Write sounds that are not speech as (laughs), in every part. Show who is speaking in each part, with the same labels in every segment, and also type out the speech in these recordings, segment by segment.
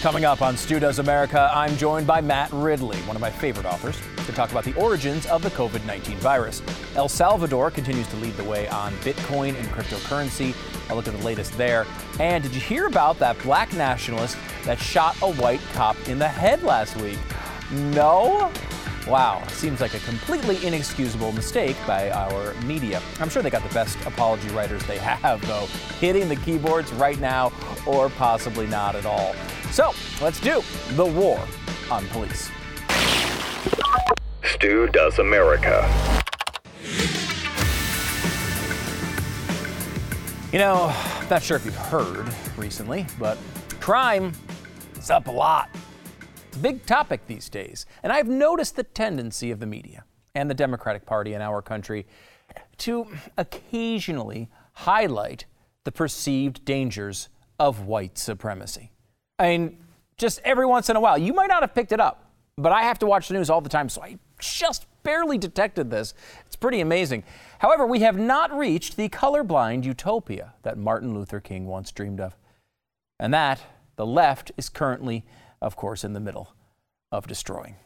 Speaker 1: Coming up on Stu Does America, I'm joined by Matt Ridley, one of my favorite authors, to talk about the origins of the COVID 19 virus. El Salvador continues to lead the way on Bitcoin and cryptocurrency. I'll look at the latest there. And did you hear about that black nationalist that shot a white cop in the head last week? No? Wow, seems like a completely inexcusable mistake by our media. I'm sure they got the best apology writers they have, though, hitting the keyboards right now, or possibly not at all. So let's do the war on police.
Speaker 2: Stu Does America.
Speaker 1: You know, I'm not sure if you've heard recently, but crime is up a lot. It's a big topic these days, and I've noticed the tendency of the media and the Democratic Party in our country to occasionally highlight the perceived dangers of white supremacy. I mean, just every once in a while. You might not have picked it up, but I have to watch the news all the time, so I just barely detected this. It's pretty amazing. However, we have not reached the colorblind utopia that Martin Luther King once dreamed of. And that the left is currently, of course, in the middle of destroying.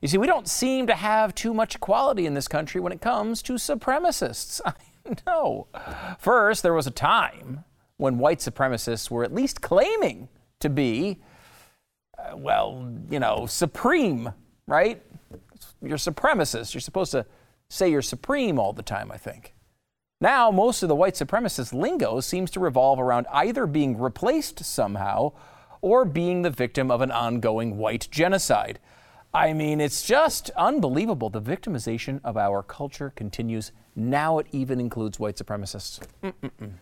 Speaker 1: You see, we don't seem to have too much equality in this country when it comes to supremacists. (laughs) no. First, there was a time when white supremacists were at least claiming to be, uh, well, you know, supreme, right? You're supremacist. You're supposed to say you're supreme all the time, I think. Now, most of the white supremacist lingo seems to revolve around either being replaced somehow or being the victim of an ongoing white genocide. I mean, it's just unbelievable. The victimization of our culture continues. Now it even includes white supremacists. Mm-mm-mm.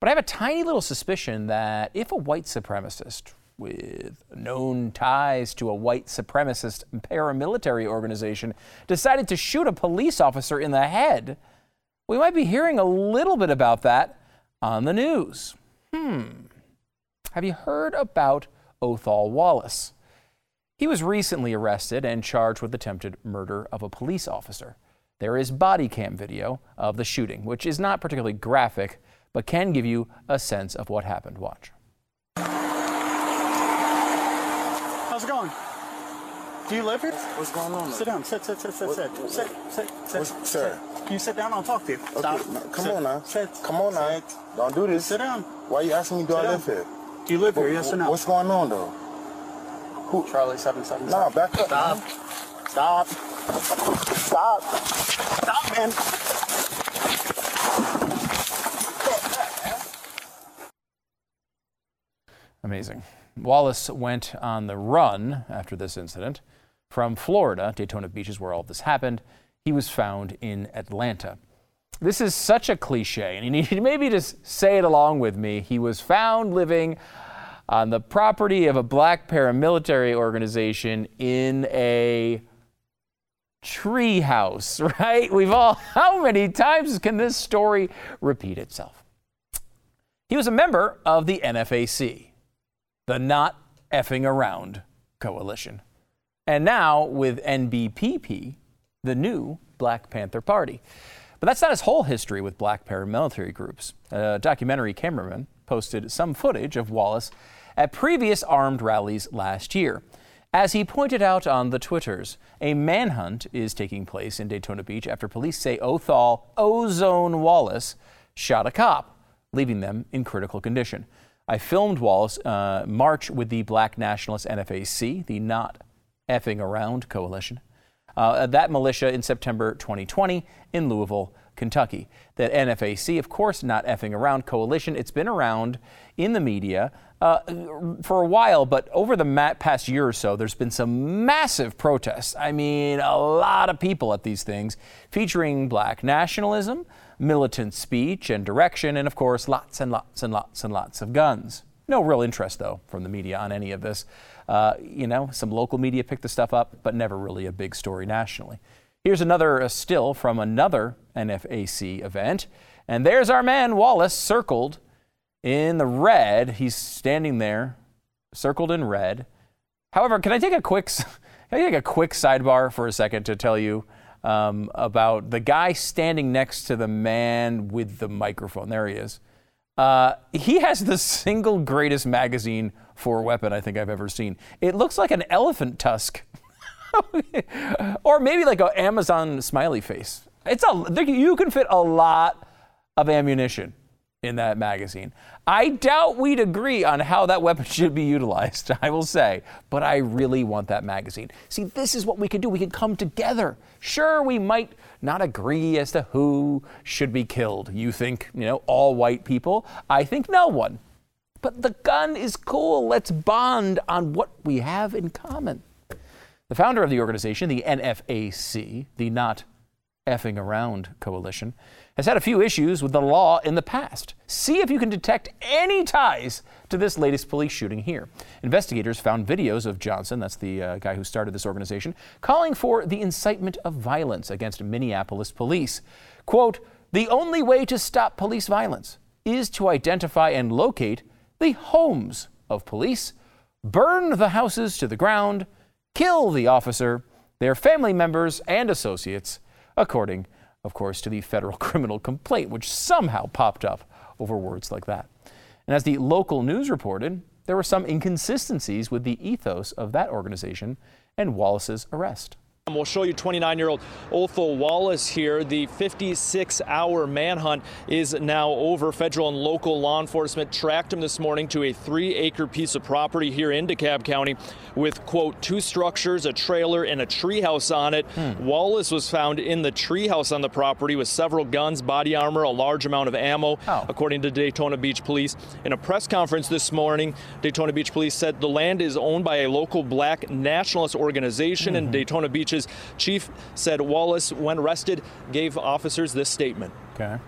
Speaker 1: But I have a tiny little suspicion that if a white supremacist with known ties to a white supremacist paramilitary organization decided to shoot a police officer in the head, we might be hearing a little bit about that on the news. Hmm. Have you heard about Othal Wallace? He was recently arrested and charged with attempted murder of a police officer. There is body cam video of the shooting, which is not particularly graphic, but can give you a sense of what happened. Watch.
Speaker 3: How's it going? Do you live here?
Speaker 4: What's going on?
Speaker 3: Sit down. Sit, sit, sit, sit, sit.
Speaker 4: What-
Speaker 3: Sit, sit, sit.
Speaker 4: What's- sir.
Speaker 3: sit. Can you sit down? I'll talk to you.
Speaker 4: Okay,
Speaker 3: Stop.
Speaker 4: now, come
Speaker 3: Sit.
Speaker 4: on now.
Speaker 3: Sit.
Speaker 4: Come on now.
Speaker 3: Sit.
Speaker 4: Don't do this.
Speaker 3: Sit down.
Speaker 4: Why are you asking me do I
Speaker 3: Sit
Speaker 4: live
Speaker 3: down.
Speaker 4: here?
Speaker 3: Do you live here? Yes or no?
Speaker 4: What's going on though? Who?
Speaker 3: Charlie seven seven.
Speaker 4: Nah, back up.
Speaker 3: Stop. Stop. Stop. Stop, man.
Speaker 1: Amazing. Wallace went on the run after this incident from Florida, Daytona Beach is where all this happened. He was found in Atlanta. This is such a cliche, and you need (laughs) to maybe just say it along with me. He was found living on the property of a black paramilitary organization in a tree house, (laughs) right? We've all, (laughs) how many times can this story repeat itself? He was a member of the NFAC, the Not Effing Around Coalition. And now with NBPP, the new Black Panther Party. But that's not his whole history with black paramilitary groups. A documentary cameraman posted some footage of Wallace at previous armed rallies last year. As he pointed out on the Twitters, a manhunt is taking place in Daytona Beach after police say Othal Ozone Wallace shot a cop, leaving them in critical condition. I filmed Wallace uh, march with the Black Nationalist NFAC, the Not Effing Around Coalition, uh, that militia in September 2020 in Louisville, Kentucky. That NFAC, of course, Not Effing Around Coalition, it's been around in the media uh, for a while, but over the past year or so, there's been some massive protests. I mean, a lot of people at these things featuring black nationalism, militant speech and direction, and of course, lots and lots and lots and lots of guns. No real interest, though, from the media on any of this. Uh, you know, some local media picked the stuff up, but never really a big story nationally. Here's another uh, still from another NFAC event. And there's our man, Wallace, circled in the red. He's standing there, circled in red. However, can I take a quick, (laughs) can I take a quick sidebar for a second to tell you um, about the guy standing next to the man with the microphone? There he is. Uh, he has the single greatest magazine for weapon I think I've ever seen. It looks like an elephant tusk, (laughs) or maybe like an Amazon smiley face. It's a you can fit a lot of ammunition in that magazine. I doubt we'd agree on how that weapon (laughs) should be utilized, I will say, but I really want that magazine. See, this is what we can do. We can come together. Sure, we might not agree as to who should be killed. You think, you know, all white people. I think no one. But the gun is cool. Let's bond on what we have in common. The founder of the organization, the NFAC, the Not Effing Around Coalition, has had a few issues with the law in the past. See if you can detect any ties to this latest police shooting here. Investigators found videos of Johnson, that's the uh, guy who started this organization, calling for the incitement of violence against Minneapolis police. Quote, the only way to stop police violence is to identify and locate the homes of police, burn the houses to the ground, kill the officer, their family members, and associates, according of course, to the federal (laughs) criminal complaint, which somehow popped up over words like that. And as the local news reported, there were some inconsistencies with the ethos of that organization and Wallace's arrest.
Speaker 2: We'll show you 29-year-old Othal Wallace here. The 56-hour manhunt is now over. Federal and local law enforcement tracked him this morning to a three-acre piece of property here in DeKalb County with, quote, two structures, a trailer, and a treehouse on it. Hmm. Wallace was found in the treehouse on the property with several guns, body armor, a large amount of ammo, oh. according to Daytona Beach Police. In a press conference this morning, Daytona Beach Police said the land is owned by a local black nationalist organization, mm-hmm. and Daytona Beach chief said Wallace, when arrested, gave officers this statement.
Speaker 1: Okay.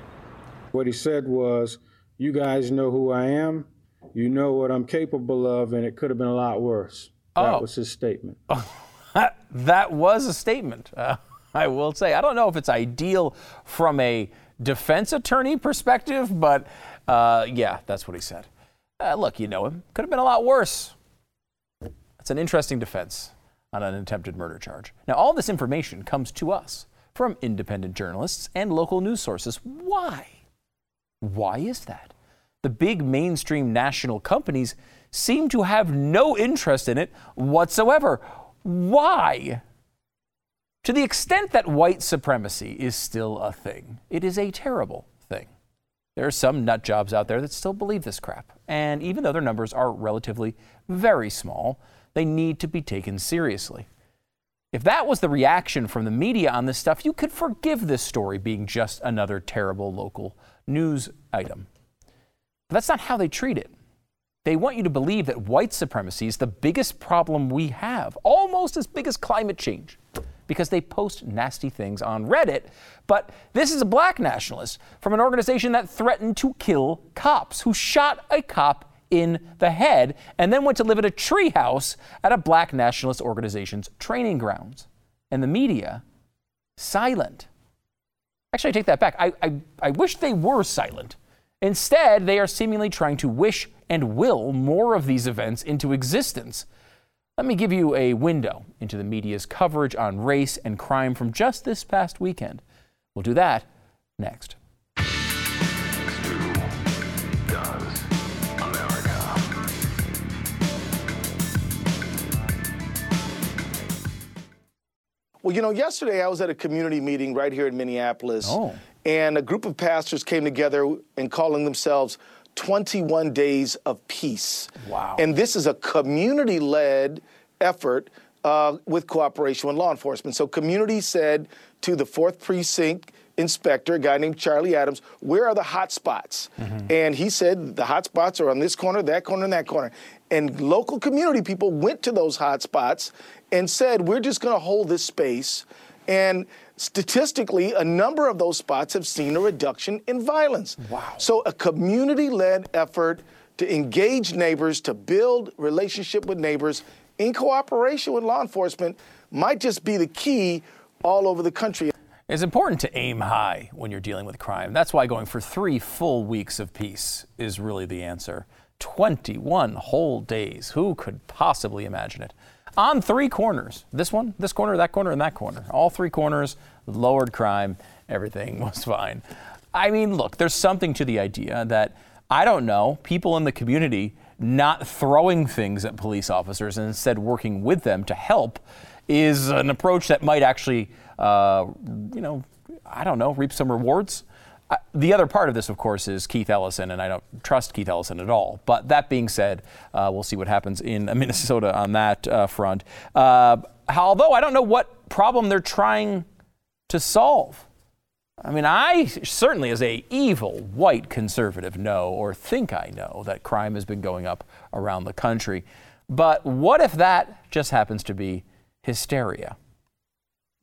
Speaker 5: What he said was, You guys know who I am, you know what I'm capable of, and it could have been a lot worse. That oh. was his statement. (laughs)
Speaker 1: that was a statement, uh, (laughs) I will say. I don't know if it's ideal from a defense attorney perspective, but uh, yeah, that's what he said. Uh, look, you know him. Could have been a lot worse. It's an interesting defense on an attempted murder charge. Now, all this information comes to us from independent journalists and local news sources. Why? Why is that? The big mainstream national companies seem to have no interest in it whatsoever. Why? To the extent that white supremacy is still a thing, it is a terrible. There are some nut jobs out there that still believe this crap. And even though their numbers are relatively very small, they need to be taken seriously. If that was the reaction from the media on this stuff, you could forgive this story being just another terrible local news item. But that's not how they treat it. They want you to believe that white supremacy is the biggest problem we have, almost as big as climate change, because they post nasty things on Reddit. But this is a black nationalist from an organization that threatened to kill cops, who shot a cop in the head and then went to live in a treehouse at a black nationalist organization's training grounds. And the media, silent. Actually, I take that back. I, I, I wish they were silent. Instead, they are seemingly trying to wish and will more of these events into existence. Let me give you a window into the media's coverage on race and crime from just this past weekend. We'll do that next.
Speaker 4: Well, you know, yesterday I was at a community meeting right here in Minneapolis,
Speaker 1: oh.
Speaker 4: and a group of pastors came together and calling themselves 21 Days of Peace.
Speaker 1: Wow.
Speaker 4: And this is a community led effort uh, with cooperation with law enforcement. So, community said to the 4th Precinct inspector, a guy named Charlie Adams, where are the hot spots? Mm-hmm. And he said the hot spots are on this corner, that corner, and that corner. And local community people went to those hot spots and said, we're just going to hold this space. And statistically, a number of those spots have seen a reduction in violence.
Speaker 1: Wow.
Speaker 4: So, a community led effort to engage neighbors, to build relationship with neighbors in cooperation with law enforcement might just be the key all over the country.
Speaker 1: It's important to aim high when you're dealing with crime. That's why going for three full weeks of peace is really the answer. 21 whole days. Who could possibly imagine it? On three corners this one, this corner, that corner, and that corner. All three corners, lowered crime, everything (laughs) was fine. I mean, look, there's something to the idea that, I don't know, people in the community not throwing things at police officers and instead working with them to help is an approach that might actually, uh, you know, I don't know, reap some rewards. Uh, the other part of this, of course, is Keith Ellison, and I don't trust Keith Ellison at all. But that being said, uh, we'll see what happens in (laughs) Minnesota on that uh, front. Uh, although I don't know what problem they're trying to solve. I mean, I certainly, as a evil white conservative, know or think I know that crime has been going up around the country. But what if that just happens to be hysteria?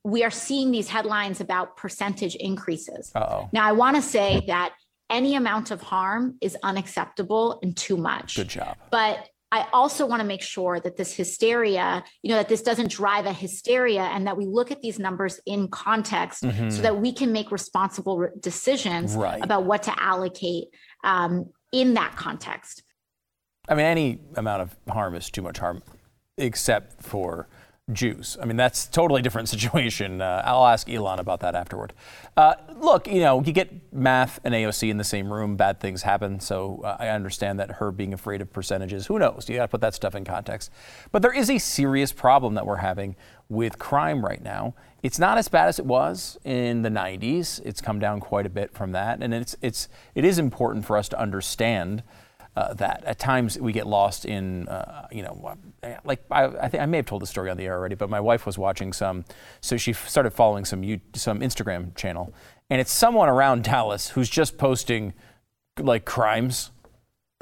Speaker 6: We are seeing these headlines about percentage increases.
Speaker 1: Uh-oh.
Speaker 6: Now, I want to say that any amount of harm is unacceptable and too much.
Speaker 1: Good job.
Speaker 6: But I also want to make sure that this hysteria, you know, that this doesn't drive a hysteria and that we look at these numbers in context mm-hmm. so that we can make responsible re- decisions
Speaker 1: right.
Speaker 6: about what to allocate um, in that context.
Speaker 1: I mean, any amount of harm is too much harm, except for Jews. I mean, that's a totally different (laughs) situation. Uh, I'll ask Elon about that afterward. Uh, look, you know, you get math and AOC in the same room, bad things happen. So uh, I understand that her being afraid of percentages, who knows? You got to put that stuff in context. But there is a serious problem that we're having with crime right now. It's not as bad as it was in the 90s. It's come down quite a bit from that. And it's, it's, it is important for us to understand uh, that. At times we get lost in, uh, you know, like I, I think I may have told the story on the air already, but my wife was watching some, so she started following some some Instagram channel, and it's someone around Dallas who's just posting like crimes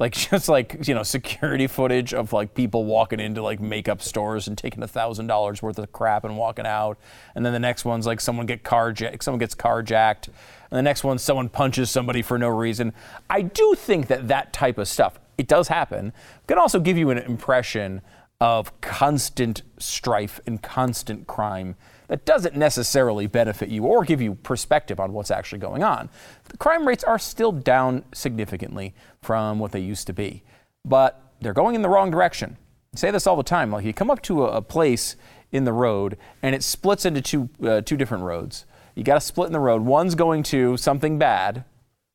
Speaker 1: like (laughs) just like you know security footage of like people walking into like makeup stores and taking a thousand dollars worth of crap and walking out. And then the next one's like someone get carjacked someone gets carjacked. And the next one someone punches somebody for no reason. I do think that that type of stuff it does happen can also give you an impression of constant strife and constant crime that doesn't necessarily benefit you or give you perspective on what's actually going on. The crime rates are still down significantly from what they used to be, but they're going in the wrong direction. I say this all the time. Like you come up to a, place in the road and it splits into two uh, two different roads. You got to split in the road. One's going to something bad,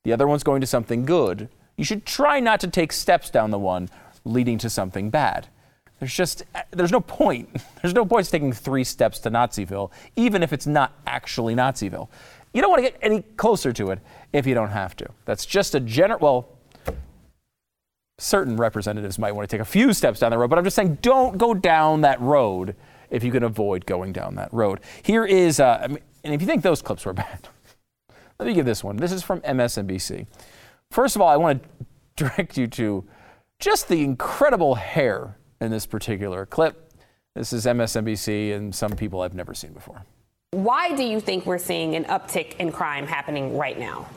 Speaker 1: the other one's going to something good. You should try not to take steps down the one leading to something bad. There's just there's no point. (laughs) There's no point taking three steps to Naziville, even if it's not actually Naziville. You don't want to get any closer to it if you don't have to. That's just a general. Well, certain representatives might want to take a few steps down the road, but I'm just saying don't go down that road if you can avoid going down that road. Here is, uh, and if you think those clips were (laughs) bad, let me give this one. This is from MSNBC. First of all, I want to (laughs) direct you to just the incredible hair in this particular clip. This is MSNBC and some people I've never seen before.
Speaker 7: Why do you think we're seeing an uptick in crime happening right now?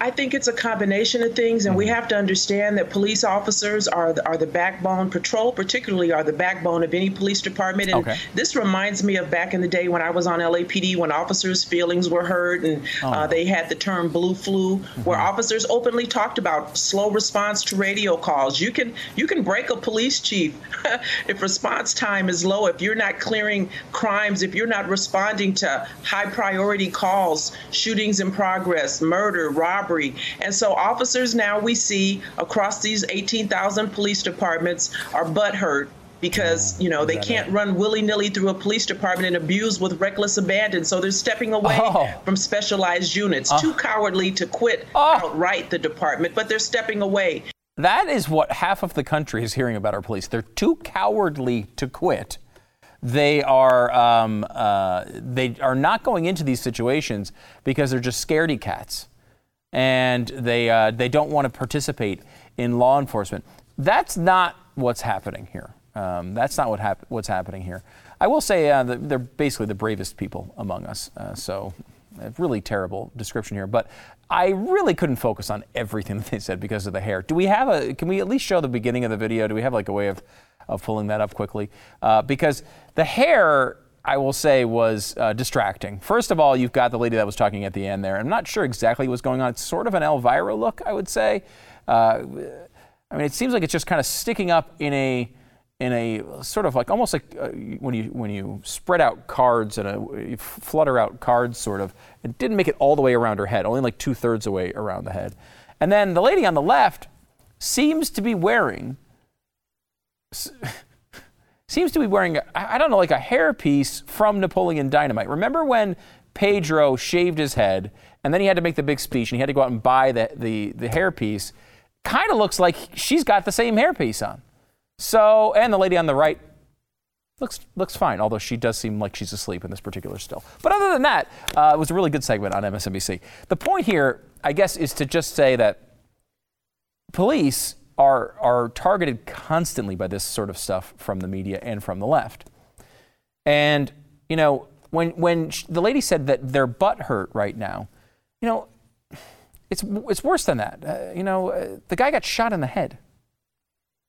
Speaker 8: I think it's a combination of things, and we mm-hmm. have to understand that police officers are the, are the backbone. Patrol, particularly, are the backbone of any police department. And okay. this reminds me of back in the day when I was on LAPD, when officers' feelings were hurt, and oh. uh, they had the term "blue flu," mm-hmm. where officers openly talked about slow response to radio calls. You can you can break a police chief (laughs) if response time is low, if you're not clearing crimes, if you're not responding to high priority calls, shootings in progress, murder, robbery robbery. And so officers now we see across these 18,000 police departments are butthurt because you know they can't run willy-nilly through a police department and abuse with reckless abandon. So they're stepping away oh. from specialized units. Too cowardly to quit oh. outright the department but they're stepping away.
Speaker 1: That is what half of the country is hearing about our police. They're too cowardly to quit. They are um, uh, they are not going into these situations because they're just scaredy cats and they, uh, they don't want to participate in law enforcement. That's not what's happening here. Um, that's not what hap- what's happening here. I will say uh, they're basically the bravest people among us. Uh, so A really terrible description here, but I really couldn't focus on everything (laughs) that they said because of the hair. Do we have a? Can we at least show the beginning of the video? Do we have like a way of, of pulling that up quickly? Uh, because the hair I will say was uh, distracting. First of all, you've got the lady that was talking at the end there. I'm not sure exactly what's going on. It's sort of an Elvira look, I would say. Uh, I mean, it seems like it's just kind of sticking up in a in a sort of like almost like uh, when you when you spread out cards and a, flutter out cards sort of it didn't make it all the way around her head only like two-thirds away around the head and then the lady on the left seems to be wearing seems to be wearing I don't know like a hairpiece from Napoleon Dynamite remember when Pedro shaved his head and then he had to make the big speech and he had to go out and buy the the, the hairpiece kind of looks like she's got the same hairpiece on so, and the lady on the right looks looks fine, although she does seem like she's asleep in this particular still. But other than that, uh, it was a really good segment on MSNBC. The point here, I guess, is to just say that police are are targeted constantly by this sort of stuff from the media and from the left. And you know, when when the lady said that their butt hurt right now, you know, it's it's worse than that. Uh, you know, uh, the guy got shot in the head.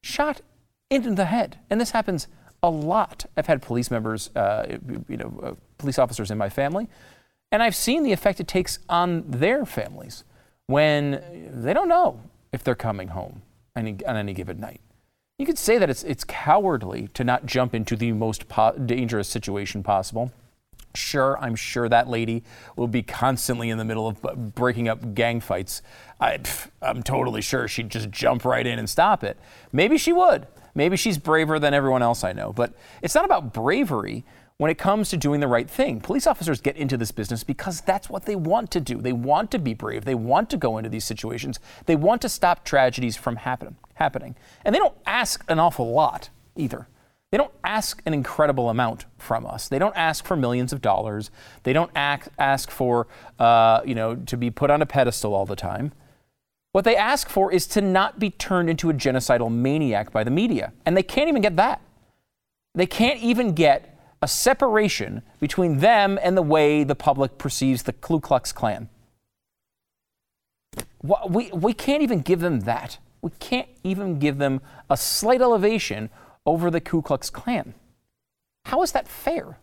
Speaker 1: Shot in the head. And this happens a lot. I've had police members, uh, you know, uh, police officers in my family, and I've seen the effect it takes on their families when they don't know if they're coming home any, on any given night. You could say that it's, it's cowardly to not jump into the most po- dangerous situation possible. Sure, I'm sure that lady will be constantly in the middle of uh, breaking up gang fights. I, am totally sure she'd just jump right in and stop it. Maybe she would. Maybe she's braver than everyone else I know, but it's not about bravery when it comes to doing the right thing. Police officers get into this business because that's what they want to do. They want to be brave. They want to go into these situations. They want to stop tragedies from happen, happening. And they don't ask an awful lot either. They don't ask an incredible amount from us. They don't ask for millions of dollars. They don't ask, ask for, uh, you know, to be put on a pedestal all the time. What they ask for is to not be turned into a genocidal maniac by the media. And they can't even get that. They can't even get a separation between them and the way the public perceives the Ku Klux Klan. We, we can't even give them that. We can't even give them a slight elevation over the Ku Klux Klan. How is that fair?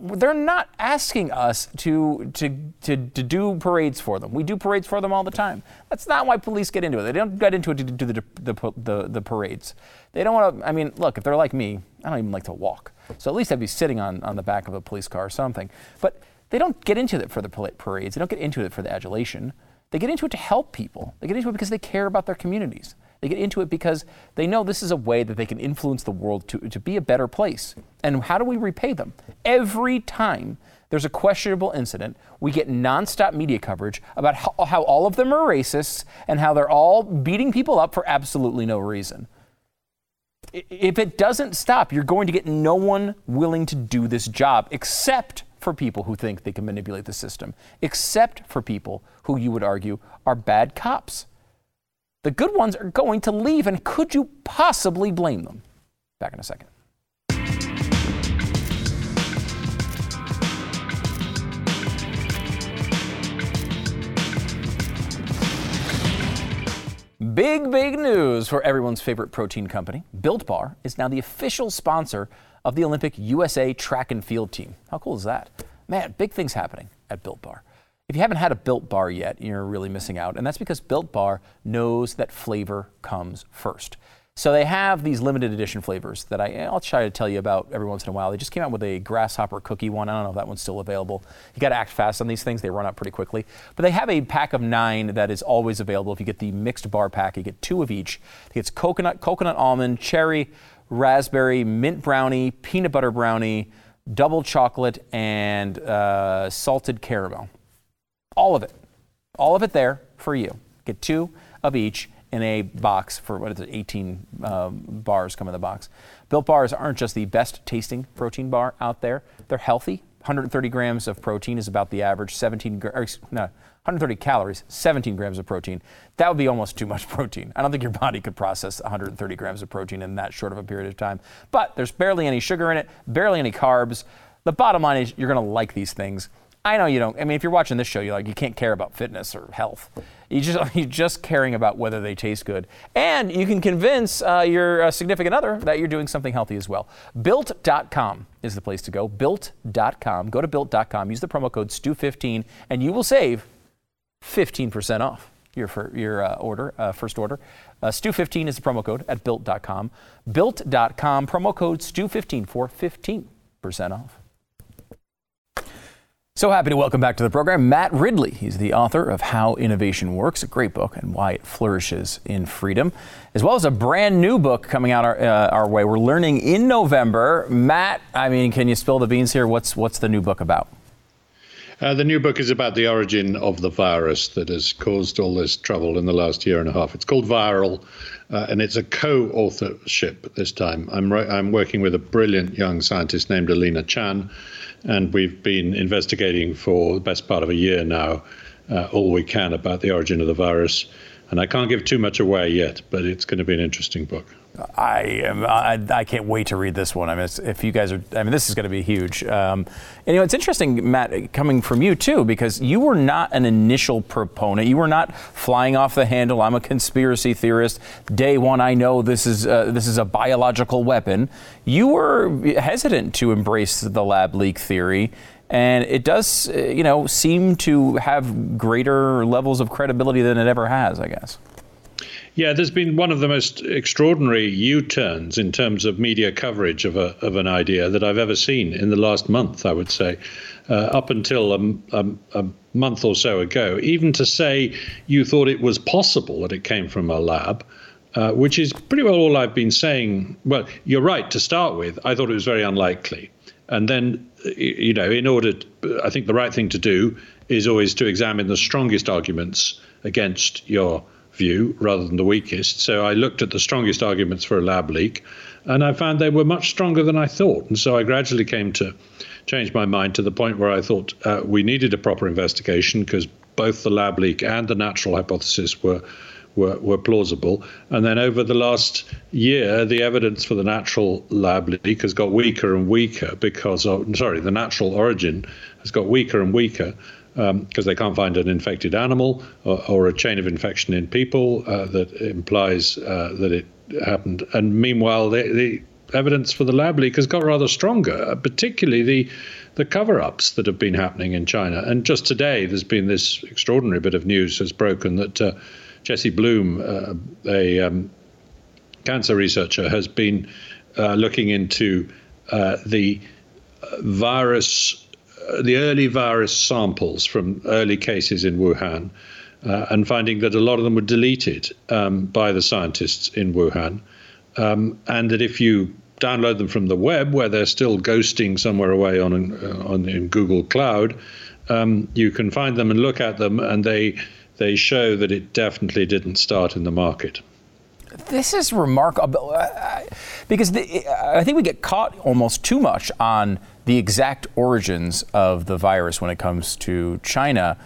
Speaker 1: They're not asking us to, to, to, to, do parades for them. We do parades for them all the time. That's not why police get into it. They don't get into it to do the, the, the, the parades. They don't want to, I mean, look, if they're like me, I don't even like to walk. So at least I'd be sitting on, on the back of a police car or something. But they don't get into it for the parades. They don't get into it for the adulation. They get into it to help people. They get into it because they care about their communities. They get into it because they know this is a way that they can influence the world to, to be a better place. And how do we repay them? Every time there's a questionable incident, we get nonstop media coverage about how, how all of them are racists and how they're all beating people up for absolutely no reason. If it doesn't stop, you're going to get no one willing to do this job except for people who think they can manipulate the system, except for people who you would argue are bad cops. The good ones are going to leave, and could you possibly blame them? Back in a second. Big, big news for everyone's favorite protein company. Built Bar is now the official sponsor of the Olympic USA track and field team. How cool is that? Man, big things happening at Built Bar. If you haven't had a Built Bar yet, you're really missing out. And that's because Built Bar knows that flavor comes first. So they have these limited edition flavors that I, I'll try to tell you about every once in a while. They just came out with a grasshopper cookie one. I don't know if that one's still available. You got to act fast on these things; they run out pretty quickly. But they have a pack of nine that is always available. If you get the mixed bar pack, you get two of each. It's coconut, coconut almond, cherry, raspberry, mint brownie, peanut butter brownie, double chocolate, and uh, salted caramel. All of it. All of it there for you. Get two of each in a box for what is it, 18 um, bars come in the box. Built bars aren't just the best tasting protein bar out there, they're healthy. 130 grams of protein is about the average, 17, or, no, 130 calories, 17 grams of protein. That would be almost too much (laughs) protein. I don't think your body could process 130 grams of protein in that short of a period of time. But there's barely any sugar in it, barely any carbs. The bottom line is you're going to like these things. I know you don't. I mean, if you're watching this show, you like you can't care about fitness or health. You just (laughs) you're just caring about whether they taste good, and you can convince uh, your uh, significant other that you're doing something healthy as well. Built.com is the place to go. Built.com. Go to built.com. Use the promo code Stu15, and you will save 15% off your your uh, order, uh, first order. Uh, Stu15 is the promo code at built.com. Built.com promo code Stu15 for 15% off. So happy to welcome back to the program Matt Ridley. He's the author of How Innovation Works, a great book, and why it flourishes in freedom, as well as a brand new book coming out our, uh, our way. We're learning in November. Matt, I mean, can you spill the beans here? What's what's the new book about?
Speaker 9: Uh, the new book is about the origin of the virus that has caused all this trouble in the last year and a half. It's called Viral, uh, and it's a co-authorship this time. I'm I'm working with a brilliant young scientist named Alina Chan and we've been investigating for the best part of a year now uh, all we can about the origin of the virus. And I can't give too much away yet, but it's going to be an interesting book.
Speaker 1: I am. I, I, can't wait to read this one. I mean, if you guys are, I mean, this is going to be huge. Um, and you know, it's interesting, Matt, coming from you too, because you were not an initial proponent. You were not flying off the handle. I'm a conspiracy theorist. Day one, I know this is uh, this is a biological weapon. You were hesitant to embrace the lab leak theory. And it does, uh, you know, seem to have greater levels of credibility than it ever has, I guess.
Speaker 9: Yeah, there's been one of the most extraordinary U-turns in terms of media coverage of a of an idea that I've ever seen in the last month. I would say, uh, up until a, a, a, month or so ago, even to say you thought it was possible that it came from a lab. Uh, which is pretty well all I've been saying. Well, you're right to start with. I thought it was very unlikely. And then, you know, in order, I think the right thing to do is always to examine the strongest arguments against your view rather than the weakest. So I looked at the strongest arguments for a lab leak, and I found they were much stronger than I thought. And so I gradually came to change my mind to the point where I thought uh, we needed a proper investigation because both the lab leak and the natural hypothesis were. Were, were plausible. And then over the last year, the evidence for the natural lab leak has got weaker and weaker because of, sorry, the natural origin has got weaker and weaker because um, they can't find an infected animal or, or a chain of infection in people uh, that implies uh, that it happened. And meanwhile, the, the, evidence for the lab leak has got rather stronger, uh, particularly the the cover-ups that have been happening in China. And just today, there's been this extraordinary bit of news has broken that uh, Jesse Bloom, uh, a um, cancer researcher, has been uh, looking into the virus the early virus samples from early cases in Wuhan uh, and finding that a lot of them were deleted um, by the scientists in Wuhan. Um, and that if you download them from the web, where they're still ghosting somewhere away on, uh, on in Google Cloud, um, you can find them and look at them, and they they show that it definitely didn't start in the market.
Speaker 1: This is remarkable uh, because the, I think we get caught almost too much on the exact origins of the virus when it comes to China,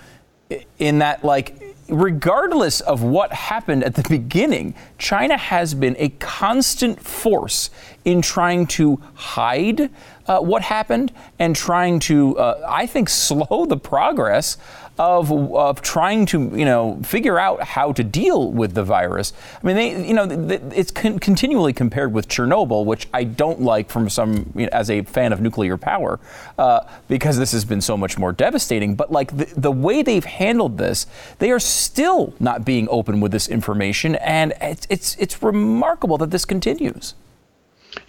Speaker 1: in that, like, regardless of what happened at the beginning, China has been a constant force in trying to hide uh, what happened and trying to, uh, I think, slow the progress of, of trying to, you know, figure out how to deal with the virus. I mean, they, you know, it's con- continually compared with Chernobyl, which I don't like from some, you know, as a fan of nuclear power, uh, because this has been so much more devastating. But like the, the way they've handled this, they are still not being open with this information, and it's it's, it's remarkable that this continues.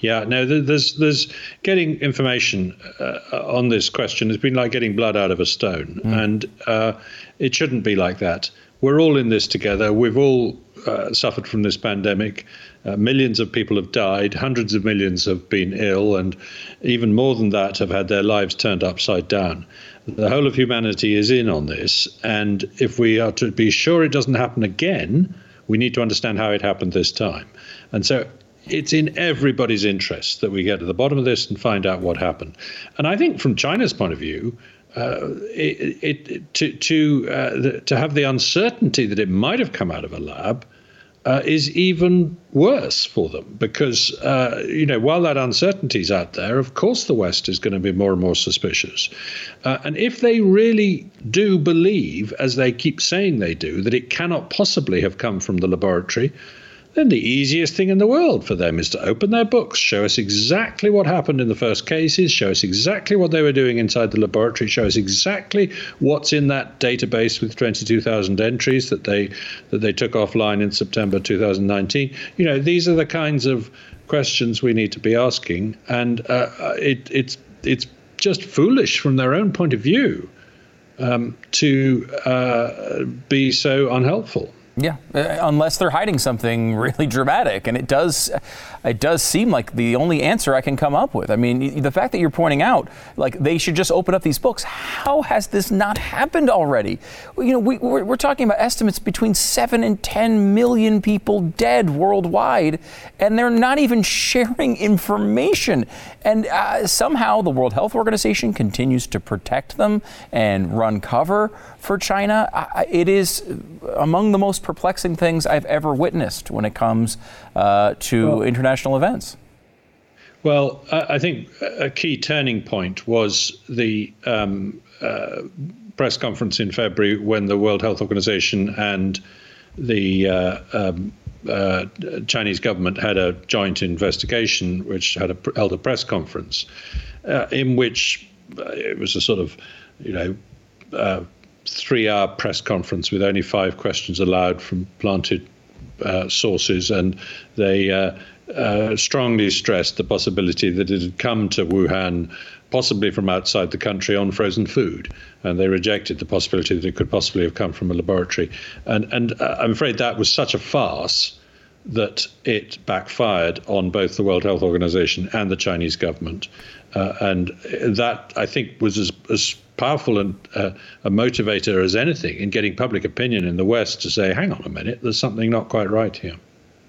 Speaker 9: Yeah, no, there's there's getting information uh, on this question has been like getting blood out of a stone, mm. and uh, it shouldn't be like that. We're all in this together. We've all uh, suffered from this pandemic. Uh, millions of people have died. Hundreds of millions have been ill, and even more than that have had their lives turned upside down. The whole of humanity is in on this, and if we are to be sure it doesn't happen again, we need to understand how it happened this time. And so it's in everybody's interest that we get to the bottom of this and find out what happened. And I think from China's point of view, uh, it, it, to to uh, the, to have the uncertainty that it might have come out of a lab uh, is even worse for them because, uh, you know, while that uncertainty is out there, of course the West is going to be more and more suspicious. Uh, and if they really do believe, as they keep saying they do, that it cannot possibly have come from the laboratory, then the easiest thing in the world for them is to open their books, show us exactly what happened in the first cases, show us exactly what they were doing inside the laboratory, show us exactly what's in that database with 22,000 entries that they that they took offline in September 2019. You know, these are the kinds of questions we need to be asking, and uh, it, it's it's just foolish from their own point of view um, to uh, be so unhelpful.
Speaker 1: Yeah, uh, unless they're hiding something really dramatic, and it does, it does seem like the only answer I can come up with. I mean, the fact that you're pointing out, like they should just open up these books. How has this not happened already? You know, we, we're, we're talking about estimates between seven and ten million people dead worldwide, and they're not even sharing information. And uh, somehow the World Health Organization continues to protect them and run cover for China. I, it is among the most perplexing things I've ever witnessed when it comes uh, to well, international events.
Speaker 9: Well, I think a key turning point was the um, uh, press conference in February when the World Health Organization and the uh, um, uh, Chinese government had a joint investigation, which had a, held a press conference, uh, in which uh, it was a sort of, you know, uh, three hour press conference with only five questions allowed from planted uh, sources, and they uh, uh, strongly stressed the possibility that it had come to Wuhan, possibly from outside the country, on frozen food, and they rejected the possibility that it could possibly have come from a laboratory. And, and uh, I'm afraid that was such a farce that it backfired on both the World Health Organization and the Chinese government. Uh, and that, I think, was as, as powerful and uh, a motivator as anything in getting public opinion in the West to say, hang on a minute, there's something not quite right here.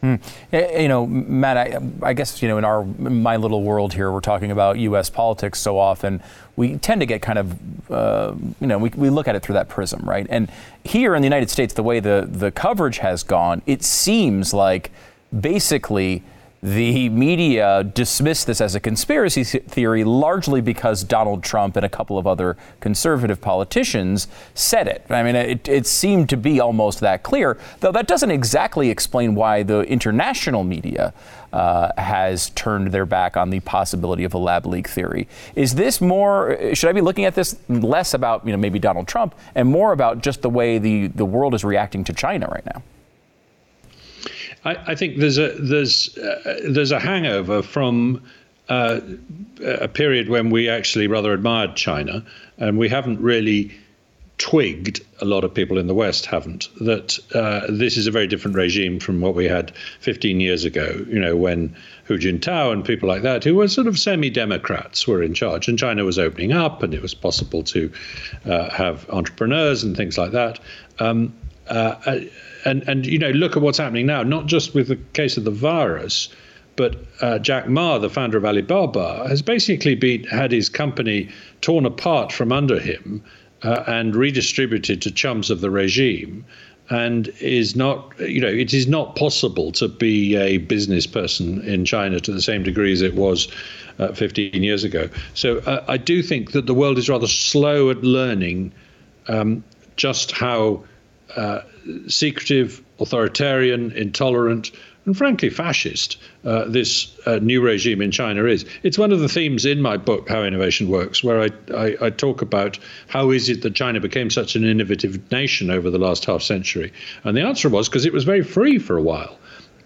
Speaker 1: Mm. You know, Matt, I, I, guess, you know, in our in my little world here, we're talking about U.S. politics so often. We tend to get kind of, uh, you know, we, we look at it through that prism, right? And here in the United States, the way the, the coverage has gone, it seems like basically the media dismissed this as a conspiracy theory largely because Donald Trump and a couple of other conservative politicians said it. I mean, it, it, seemed to be almost that clear, though that doesn't exactly explain why the international media uh, has turned their back on the possibility of a lab leak theory. Is this more, should I be looking at this less about, you know, maybe Donald Trump and more about just the way the, the world is reacting to China right now?
Speaker 9: I, I think there's a there's uh, there's a hangover from uh, a period when we actually rather admired China, and we haven't really twigged. A lot of people in the West haven't that uh, this is a very different regime from what we had 15 years ago. You know when Hu Jintao and people like that, who were sort of semi-democrats, were in charge, and China was opening up, and it was possible to uh, have entrepreneurs and things like that. Um, uh, and and you know look at what's happening now, not just with the case of the virus, but uh, Jack Ma, the founder of Alibaba, has basically been had his company torn apart from under him uh, and redistributed to chums of the regime. And is not, you know, it is not possible to be a business person in China to the same degree as it was uh, 15 years ago. So uh, I do think that the world is rather slow at learning um, just how uh, secretive, authoritarian, intolerant, and frankly fascist uh, this uh, new regime in China is. It's one of the themes in my book, How Innovation Works, where I, I, I, talk about how is it that China became such an innovative nation over the last half century. And the answer was because it was very free for a while.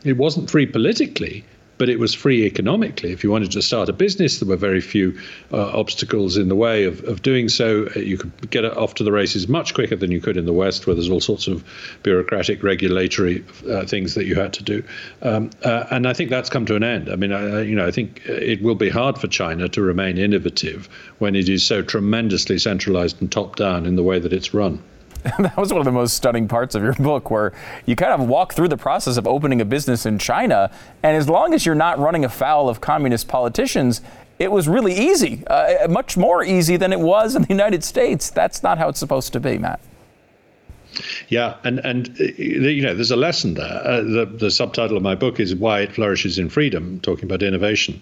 Speaker 9: It wasn't free politically, but it was free economically. If you wanted to start a business, there were very few uh, obstacles in the way of, of doing so. Uh, you could get off to the races much quicker than you could in the West, where there's all sorts of bureaucratic, regulatory uh, things that you had to do. Um, uh, and I think that's come to an end. I mean, I, you know, I think it will be hard for China to remain innovative when it is so tremendously centralized and top down in the way that it's run. (laughs)
Speaker 1: that was one of the most stunning parts of your (laughs) book, where you kind of walk through the process of opening a business in China. And as long as you're not running afoul of communist politicians, it was really easy, uh, much more easy than it was in the United States. That's not how it's supposed to be, Matt.
Speaker 9: Yeah, and and uh, you know, there's a lesson there. Uh, the the subtitle of my book is "Why It Flourishes in Freedom," talking about innovation,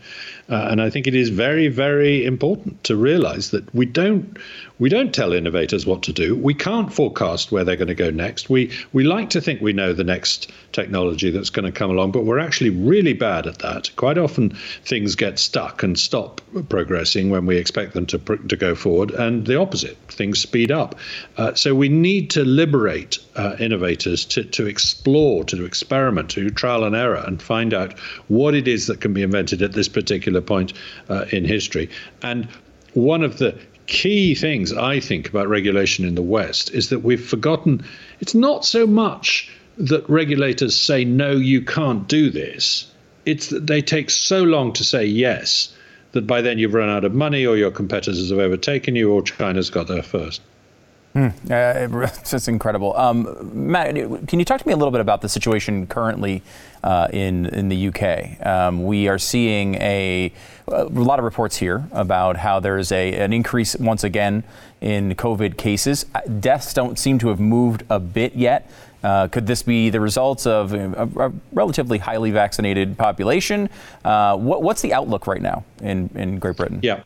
Speaker 9: uh, and I think it is very, very important to realise that we don't we don't tell innovators what to do. We can't forecast where they're going to go next. We we like to think we know the next technology that's going to come along, but we're actually really bad at that. Quite often, things get stuck and stop progressing when we expect them to to go forward, and the opposite, things speed up. Uh, so we need to liberate uh, innovators to to explore, to experiment, to trial and error, and find out what it is that can be invented at this particular point uh, in history. And one of the key things I think about regulation in the West is that we've forgotten it's not so much that regulators say, no, you can't do this. It's that they take so long to say yes that by then you've run out of money or your competitors have overtaken you or China's got there first.
Speaker 1: Uh, (laughs) it's just incredible. Um, Matt, can you talk to me a little bit about the situation currently uh, in in the UK? Um, we are seeing a, a, lot of reports here about how there is a an increase once again in COVID cases. Uh, deaths don't seem to have moved a bit yet. Uh, could this be the results of a, a relatively highly vaccinated population? Uh, what, what's the outlook right now in, in Great Britain?
Speaker 9: Yeah.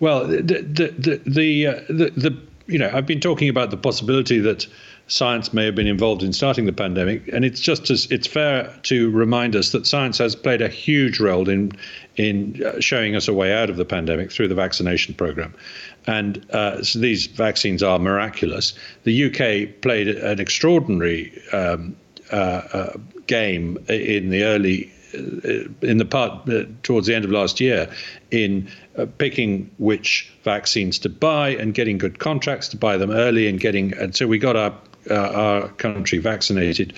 Speaker 9: Well, the the the the, uh, the, the you know, I've been talking about the possibility that science may have been involved in starting the pandemic, and it's just as it's fair to remind us that science has played a huge role in in uh, showing us a way out of the pandemic through the vaccination program. And uh, so these vaccines are miraculous. The UK played an extraordinary um, uh, uh, game in the early in the part uh, towards the end of last year in uh, picking which vaccines to buy and getting good contracts to buy them early and getting and so we got our uh, our country vaccinated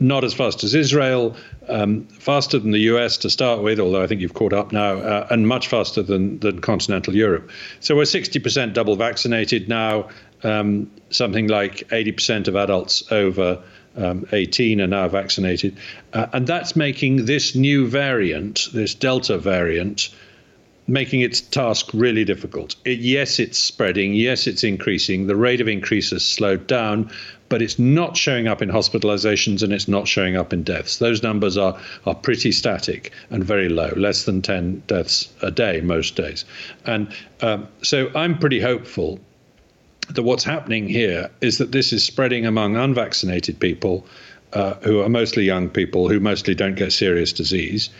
Speaker 9: not as fast as Israel, um, faster than the US to start with, although I think you've caught up now, uh, and much faster than, than continental Europe. So we're 60% double vaccinated now. Um, something like 80% of adults over um, 18 are now vaccinated. Uh, and that's making this new variant, this Delta variant, making its task really difficult. It, yes, it's spreading. Yes, it's increasing. The rate of increase has slowed down, but it's not showing up in hospitalizations and it's not showing up in deaths. Those numbers are, are pretty static and very low, less than 10 deaths a day most days. And um, so I'm pretty hopeful that what's happening here is that this is spreading among unvaccinated people. Uh, who are mostly young people who mostly don't get serious disease,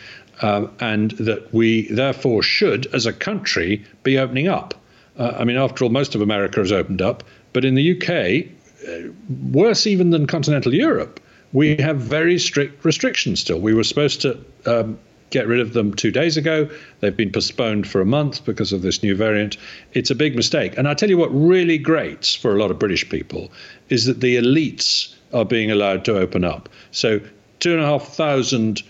Speaker 9: um, and that we therefore should, as a country, be opening up. Uh, I mean, after all, most of America has opened up, but in the UK, uh, worse even than continental Europe, we have very strict restrictions still. We were supposed to um, get rid of them two days ago. They've been postponed for a month because of this new variant. It's a big mistake. And I tell you what really grates for a lot of British people is that the elites are being allowed to open up. So two and a half thousand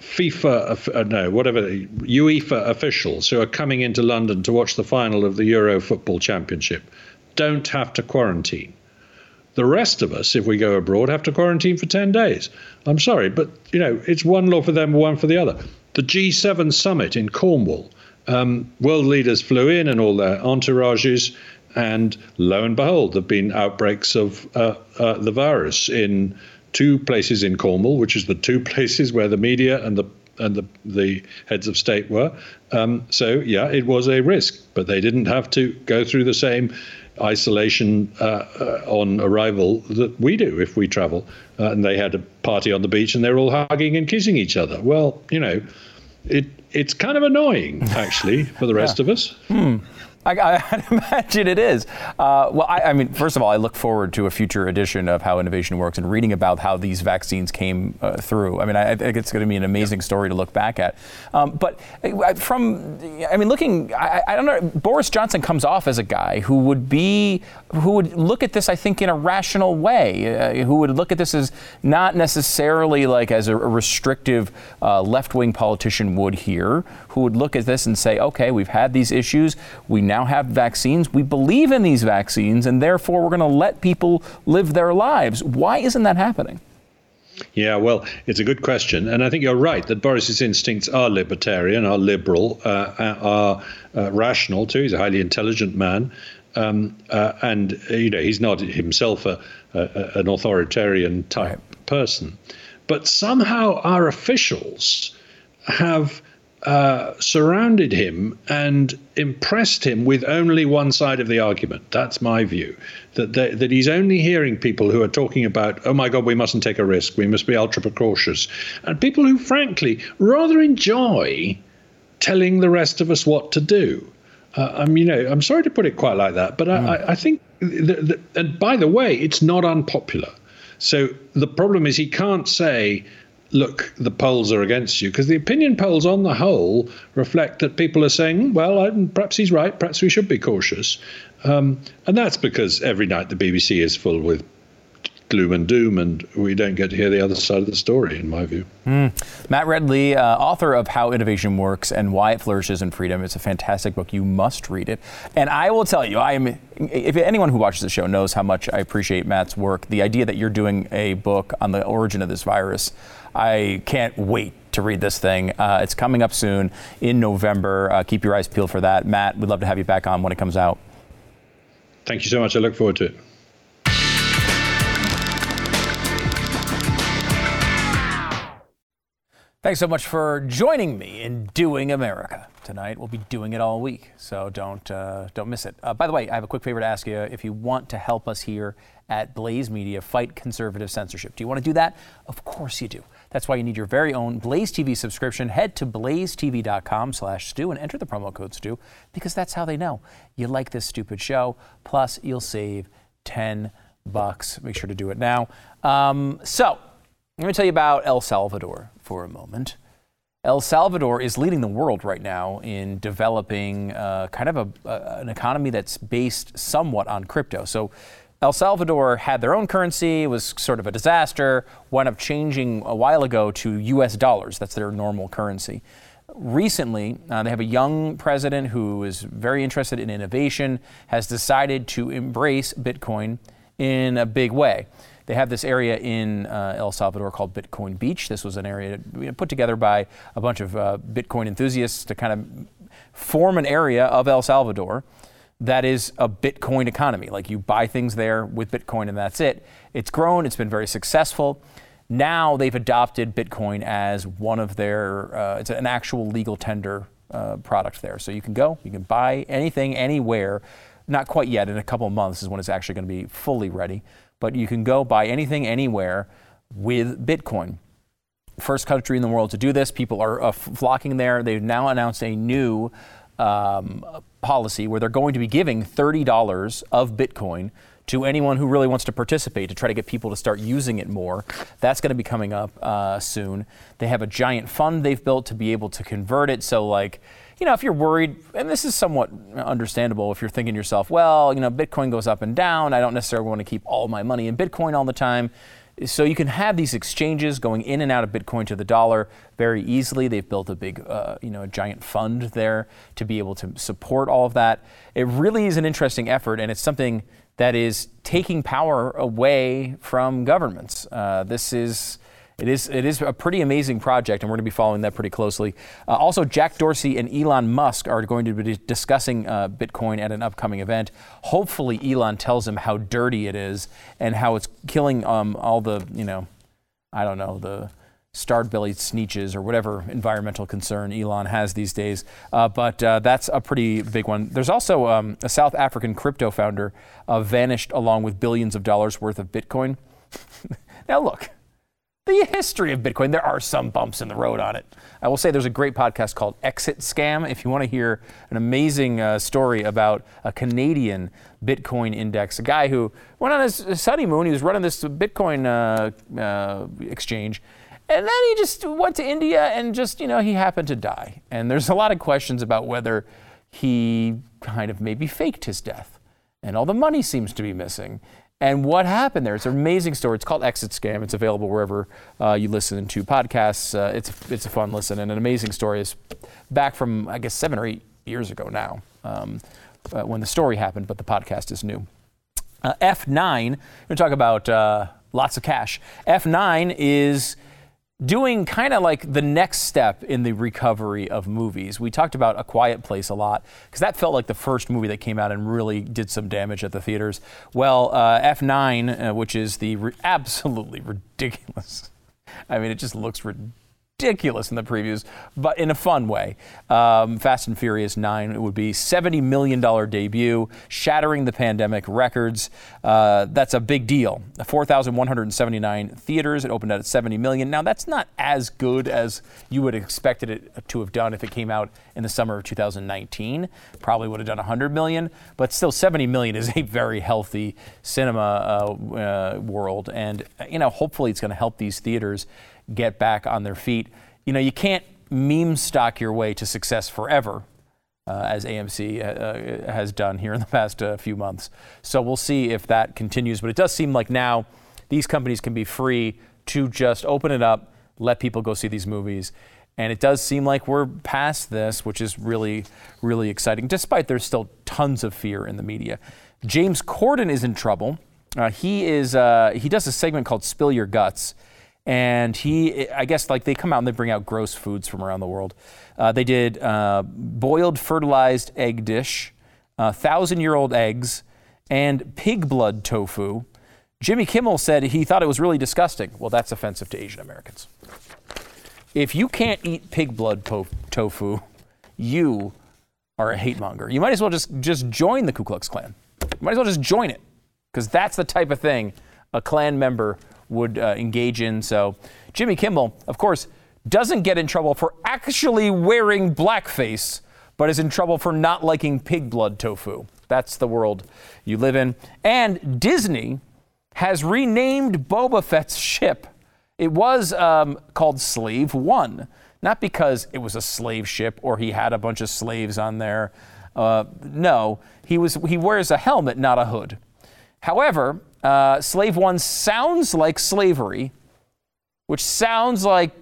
Speaker 9: FIFA, uh, no, whatever, UEFA officials who are coming into London to watch the final of the Euro Football Championship don't have to quarantine. The rest of us, if we go abroad, have to quarantine for 10 days. I'm sorry, but you know, it's one law for them, one for the other. The G7 summit in Cornwall, um, world leaders flew in and all their entourages, and lo and behold, there have been outbreaks of uh, uh, the virus in two places in Cornwall, which is the two (laughs) places where the media and the and the, the heads of state were. Um, so yeah, it was a risk, but they didn't have to go through the same isolation uh, uh, on arrival that we do if we travel. Uh, and they had a party on the beach, and they're all hugging and kissing each other. Well, you know, it it's kind of annoying actually for the rest yeah. of us.
Speaker 1: Hmm. I, I (laughs) imagine it is. Uh, well, I, I, mean, first of all, I look forward to a future edition of How Innovation Works and reading about how these vaccines came uh, through. I mean, I, I think it's going to be an amazing story to look back at. Um, but uh, from, I mean, looking, I, I, don't know, Boris Johnson comes off as a guy who would be, who would look at this, I think, in a rational way, uh, who would look at this as not necessarily like as a, a restrictive uh, left wing politician would here, who would look at this and say, okay, we've had these issues. We now have vaccines. We believe in these vaccines, and therefore we're going to let people live their lives. Why isn't that happening?
Speaker 9: Yeah, well, it's a good question. And I think you're right that Boris's instincts are libertarian, are liberal, uh, are uh, rational too. He's a highly intelligent man. Um, uh, and uh, you know he's not himself a, a, an authoritarian type right. person, but somehow our officials have uh, surrounded him and impressed him with only one side of the argument. That's my view. That, that, that he's only hearing people who are talking about, oh my God, we mustn't take a risk. We must be ultra precautious. And people who, frankly, rather enjoy telling the rest of us what to do. Uh, I'm, you know, I'm sorry to put it quite like that, but mm. I, I, think, that, and by the way, it's not unpopular. So the problem is he can't say, look, the polls are against you, because the opinion polls on the whole reflect that people are saying, well, I, perhaps he's right, perhaps we should be cautious. Um, and that's because every night the BBC is full with gloom and doom, and we don't get to hear the other side of the story, in my view. Mm.
Speaker 1: Matt Ridley, uh, author of How Innovation Works and Why It Flourishes in Freedom. It's a fantastic book. You must read it. And I will tell you, I am. If anyone who watches the show knows how much I appreciate Matt's work, the idea that you're doing a book on the origin of this virus, I can't wait to read this thing. Uh, it's coming up soon in November. Uh, keep your eyes peeled for that. Matt, we'd love to have you back on when it comes out.
Speaker 9: Thank you so much. I look forward to it.
Speaker 1: Thanks so much for joining me in Doing America tonight. We'll be doing it all week, so don't uh, don't miss it. Uh, by the way, I have a quick favor to ask you. If you want to help us here at Blaze Media fight conservative censorship, do you want to do that? Of course you do. That's why you need your very own Blaze TV subscription. Head to blazetv.com slash Stu and enter the promo code Stu because that's how they know you like this stupid show. Plus, you'll save ten bucks. Make sure to do it now. Um, so. Let me tell you about El Salvador for a moment. El Salvador is leading the world right now in developing uh, kind of a, uh, an economy that's based somewhat on crypto. So, El Salvador had their own currency, it was sort of a disaster, wound up changing a while ago to US dollars. That's their normal currency. Recently, uh, they have a young president who is very interested in innovation, has decided to embrace Bitcoin in a big way. They have this area in uh, El Salvador called Bitcoin Beach. This was an area put together by a bunch of uh, Bitcoin enthusiasts to kind of form an area of El Salvador that is a Bitcoin economy. Like you buy things there with Bitcoin and that's it. It's grown, it's been very successful. Now they've adopted Bitcoin as one of their, uh, it's an actual legal tender uh, product there. So you can go, you can buy anything, anywhere. Not quite yet. In a couple months is when it's actually going to be fully ready but you can go buy anything anywhere with Bitcoin. First country in the world to do this. People are uh, flocking there. They've now announced a new um, policy where they're going to be giving $30 of Bitcoin to anyone who really wants to participate to try to get people to start using it more. That's going to be coming up uh, soon. They have a giant fund they've built to be able to convert it. So, like, you know, if you're worried, and this is somewhat understandable if you're thinking to yourself, well, you know, Bitcoin goes up and down. I don't necessarily want to keep all my money in Bitcoin all the time. So you can have these exchanges going in and out of Bitcoin to the dollar very easily. They've built a big, uh, you know, a giant fund there to be able to support all of that. It really is an interesting effort, and it's something that is taking power away from governments. Uh, this is it is, it is a pretty amazing project, and we're going to be following that pretty closely. Uh, also, Jack Dorsey and Elon Musk are going to be discussing uh, Bitcoin at an upcoming event. Hopefully, Elon tells him how dirty it is and how it's killing um, all the, you know, I don't know, the starved bellied Sneetches or whatever environmental concern Elon has these days. Uh, but uh, that's a pretty big one. There's also um, a South African crypto founder uh, vanished along with billions of dollars worth of Bitcoin. (laughs) now, look the history of Bitcoin. There are some bumps in the road on it. I will say there's a great podcast called Exit Scam. If you want to hear an amazing uh, story about a Canadian Bitcoin index, a guy who went on his honeymoon, he was running this Bitcoin uh, uh, exchange. And then he just went to India and just, you know, he happened to die. And there's a lot of questions about whether he kind of maybe faked his death. And all the money seems to be missing and what happened there. It's an amazing story. It's called Exit Scam. It's available wherever uh, you listen to podcasts. Uh, it's it's a fun listen and an amazing story. It's back from I guess seven or eight years ago now um, uh, when the story happened, but the podcast is new. Uh, F9. We're going to talk about uh, lots of cash. F9 is doing kind of like the next step in the recovery of movies. We talked about A Quiet Place a lot because that felt like the first movie that came out and really did some damage at the theaters. Well, uh, F9, uh, which is the re- absolutely (laughs) ridiculous. I mean, it just looks ridiculous ridiculous in the previews, but in a fun way. Um, Fast and Furious 9, it would be $70 million debut, shattering the pandemic records. Uh, that's a big deal. 4,179 theaters. It opened at 70 million. Now, that's not as good as you would have expected it to have done if it came out in the summer of 2019. Probably would have done 100 million, but still 70 million is a very healthy cinema uh, uh, world. And, you know, hopefully it's going to help these theaters get back on their feet. You know, you can't meme stock your way to success forever, uh, as AMC uh, uh, has done here in the (laughs) past uh, few months. So we'll see if that continues. But it does seem like now these companies can be free to just open it up, let people go see these movies. And it does seem like we're past this, which is really, really exciting, despite there's still tons of fear in the media. James Corden is in trouble. Uh, he is uh, he does a segment called "Spill Your Guts," and he i guess like they come out and they bring out gross foods from around the world. Uh, they did uh, boiled fertilized egg dish uh, thousand year old eggs and pig blood tofu. Jimmy kimmel said he thought it was really disgusting. Well that's offensive to asian americans. If you can't eat pig blood to- tofu you are a hate monger. You might as well just just join the ku klux klan. You might as well just join it because that's the type of thing a klan member would uh, engage in. So Jimmy Kimmel, of course, doesn't get in trouble for actually wearing blackface, but is in trouble for not liking pig blood tofu. That's the world you live in. And Disney has renamed Boba Fett's ship. It was um, called Slave One, not because it was a slave ship or he had a bunch of slaves on there. Uh, no, he was he wears a helmet, not a hood. However, uh, slave one sounds like slavery, which sounds like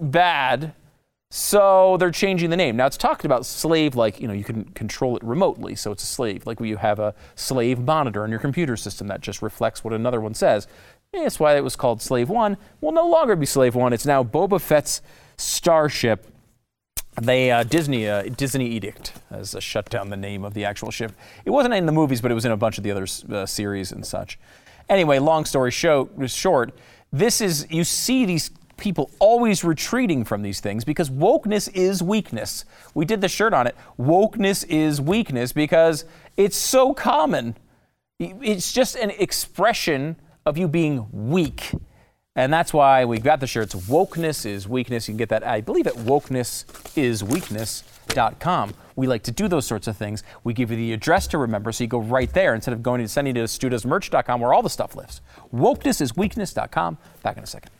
Speaker 1: bad. So they're changing the name. Now it's talked about slave like, you know, you can control it remotely. So it's a slave, like you have a slave monitor on your computer system that just reflects what another one says. That's why it was called Slave One. Will no longer be Slave One. It's now Boba Fett's starship they uh, Disney uh, Disney Edict has uh, shut down the name of the actual ship. It wasn't in the movies, but it was in a bunch of the other uh, series and such. Anyway, long story show, short, this is you see these people always retreating from these things because wokeness is weakness. We did the shirt on it. Wokeness is weakness because it's so common. It's just an expression of you being weak. And that's why we've got the shirts. Wokeness is weakness. You can get that, I believe, at wokenessisweakness.com. We like to do those sorts of things. We give you the address to remember so you go right there instead of going and sending to studosmerch.com where all the stuff lives. Wokenessisweakness.com. Back in a second.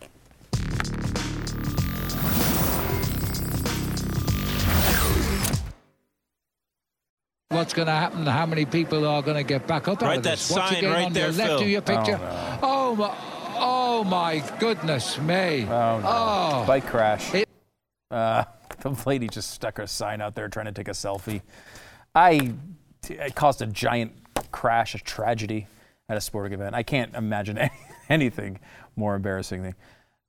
Speaker 10: What's going to happen? How many people are going to get back up?
Speaker 11: Right, that sign right there,
Speaker 10: your left
Speaker 11: Phil.
Speaker 10: of your oh, picture.
Speaker 1: Oh, no.
Speaker 10: oh my. Oh my goodness me!
Speaker 1: Oh, no.
Speaker 10: Oh.
Speaker 1: bike crash. Uh, (laughs) the lady just stuck her sign out there trying to take a selfie. I it caused a giant crash, a tragedy at a sporting event. I can't imagine (laughs) any, anything more embarrassing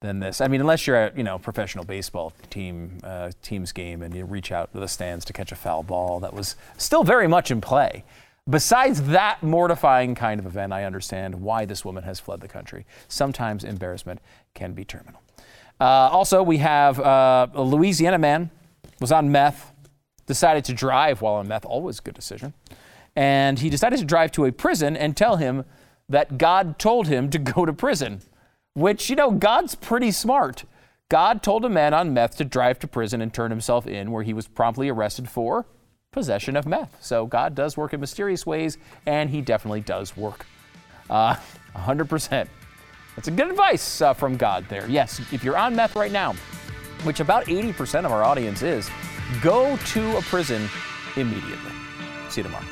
Speaker 1: than this. I mean, unless you're at you know professional baseball team uh, team's game and you reach out to the stands to catch a foul ball that was still very much in play. Besides that mortifying kind of event, I understand why this woman has fled the country. Sometimes embarrassment can be terminal. Uh, also, we have uh, a Louisiana man was on meth, decided to drive while on meth. Always a good decision. And he decided to drive to a prison and tell him that God told him to go to prison, which, you know, God's pretty smart. God told a man on meth to drive to prison and turn himself in, where he was promptly arrested for possession of meth. So God does work in mysterious ways, and He definitely does work. Uh, (laughs) 100%. That's a good advice uh, from God there. Yes, if you're on meth right now, which about 80% of our audience is, go to a prison immediately. See you tomorrow.